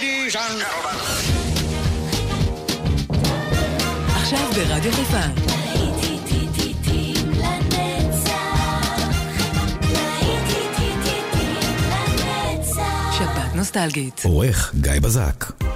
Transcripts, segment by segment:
ladies and עכשיו ברדיו חיפה. נוסטלגית. עורך גיא בזק.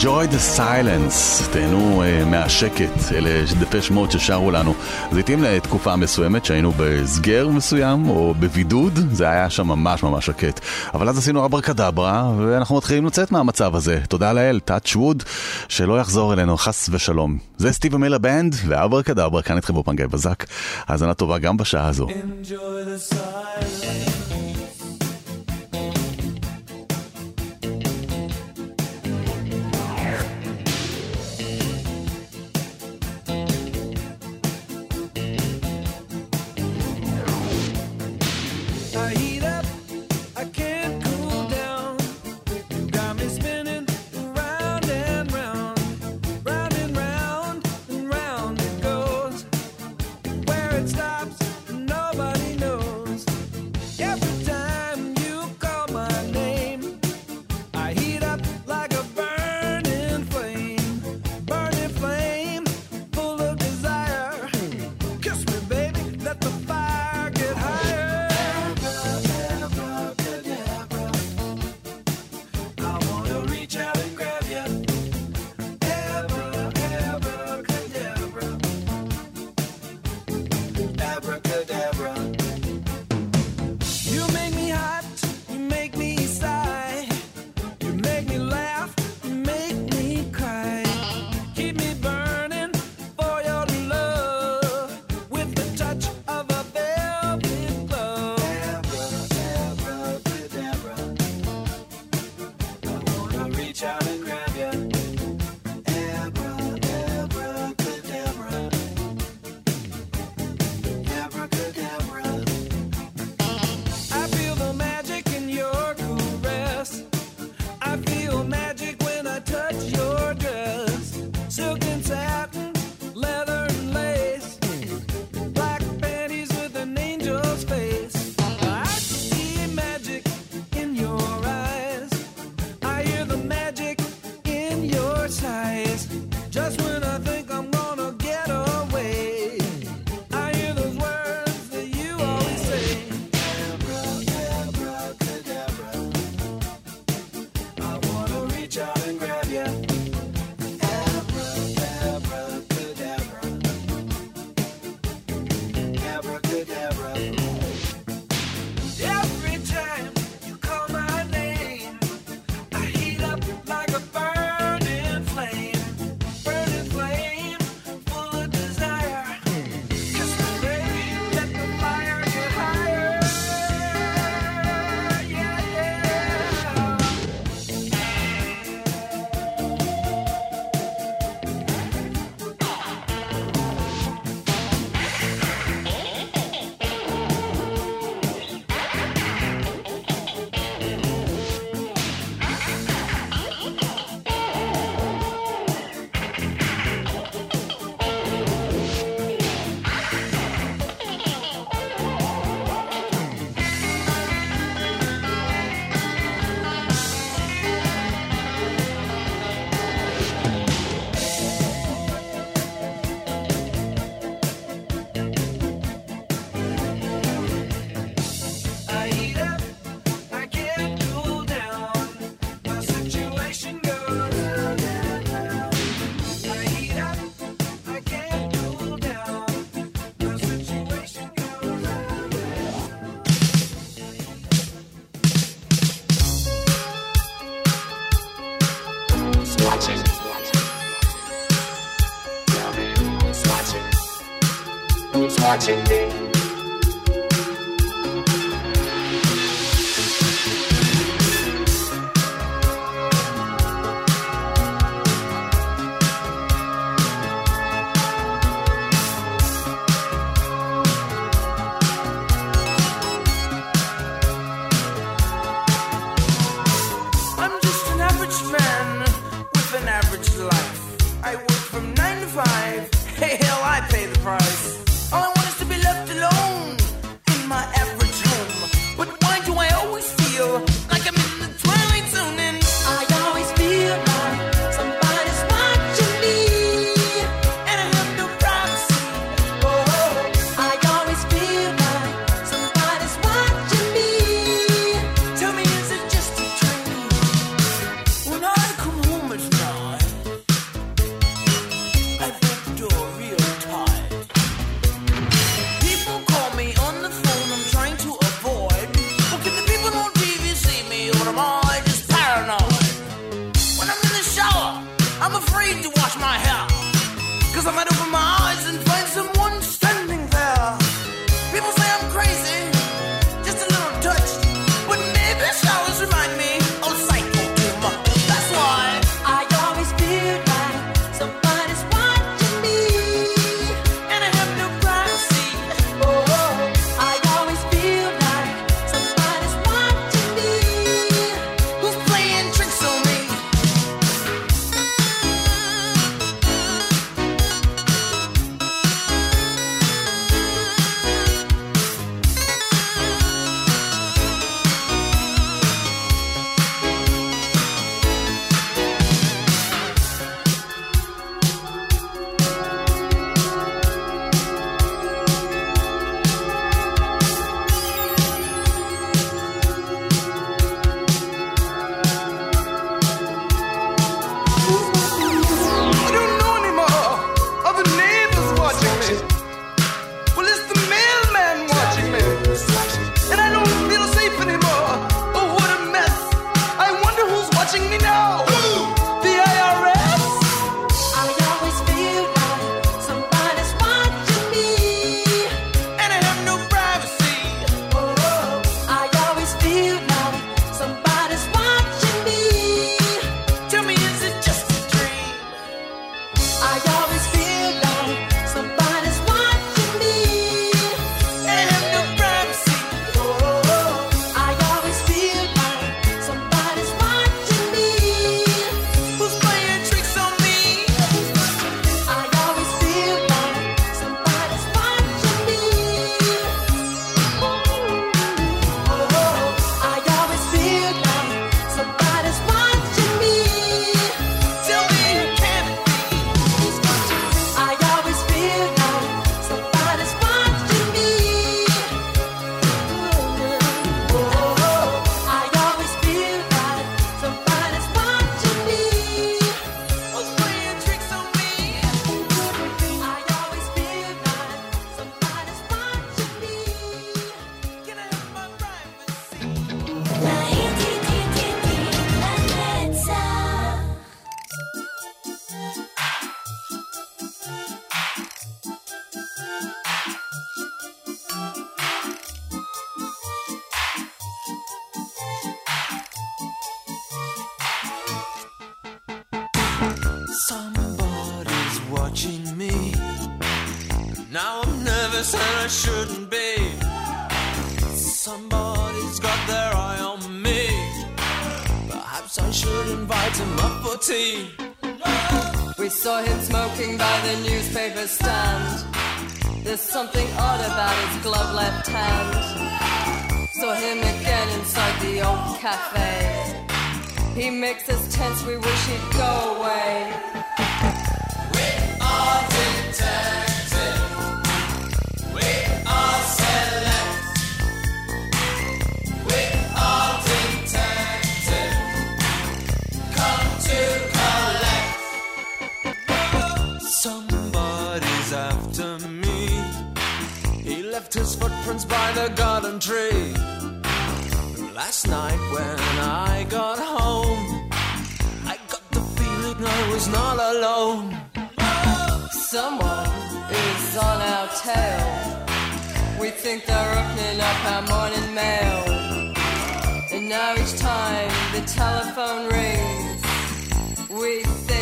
Enjoy the silence, תהנו uh, מהשקט, אלה דפש מוד ששרו לנו. זה התאים לתקופה מסוימת שהיינו בסגר מסוים או בבידוד, זה היה שם ממש ממש שקט. אבל אז עשינו אברה אברקדברה, ואנחנו מתחילים לצאת מהמצב הזה. תודה לאל, טאץ' ווד, שלא יחזור אלינו, חס ושלום. זה סטיבה מילר בנד, ואברה ואברקדברה כאן איתכם בפנגי בזק. האזנה טובה גם בשעה הזו. Enjoy the silence. saw him smoking by the newspaper stand. There's something odd about his glove left hand. Saw him again inside the old cafe. He makes us tense, we wish he'd go away. footprints by the garden tree. Last night when I got home, I got the feeling I was not alone. Someone is on our tail. We think they're opening up our morning mail. And now each time the telephone rings, we think.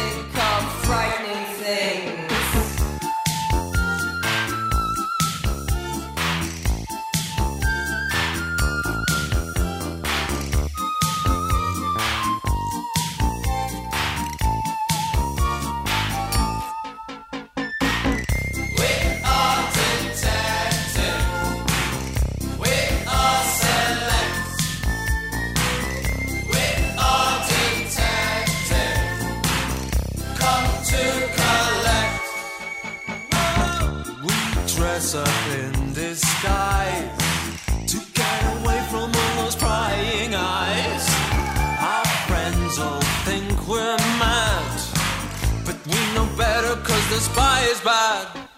up in disguise to get away from all those prying eyes. Our friends all think we're mad, but we know better cause the spy is bad.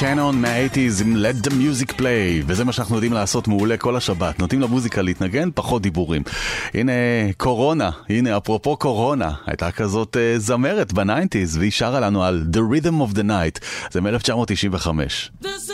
שנון מהאייטיז עם Let the Music Play, וזה מה שאנחנו יודעים לעשות מעולה כל השבת, נותנים למוזיקה להתנגן, פחות דיבורים. הנה קורונה, הנה אפרופו קורונה, הייתה כזאת אה, זמרת בניינטיז, והיא שרה לנו על The Rhythm of the Night, זה מ-1995. This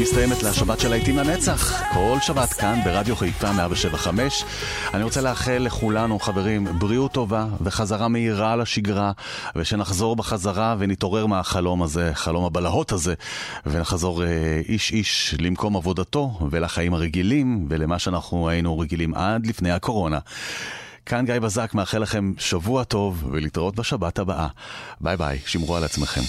מסתיימת לה שבת של להיטים לנצח. כל שבת כאן ברדיו חיפה 175. אני רוצה לאחל לכולנו, חברים, בריאות טובה וחזרה מהירה לשגרה, ושנחזור בחזרה ונתעורר מהחלום הזה, חלום הבלהות הזה, ונחזור אה, איש-איש למקום עבודתו ולחיים הרגילים ולמה שאנחנו היינו רגילים עד לפני הקורונה. כאן גיא בזק מאחל לכם שבוע טוב ולהתראות בשבת הבאה. ביי ביי, שמרו על עצמכם.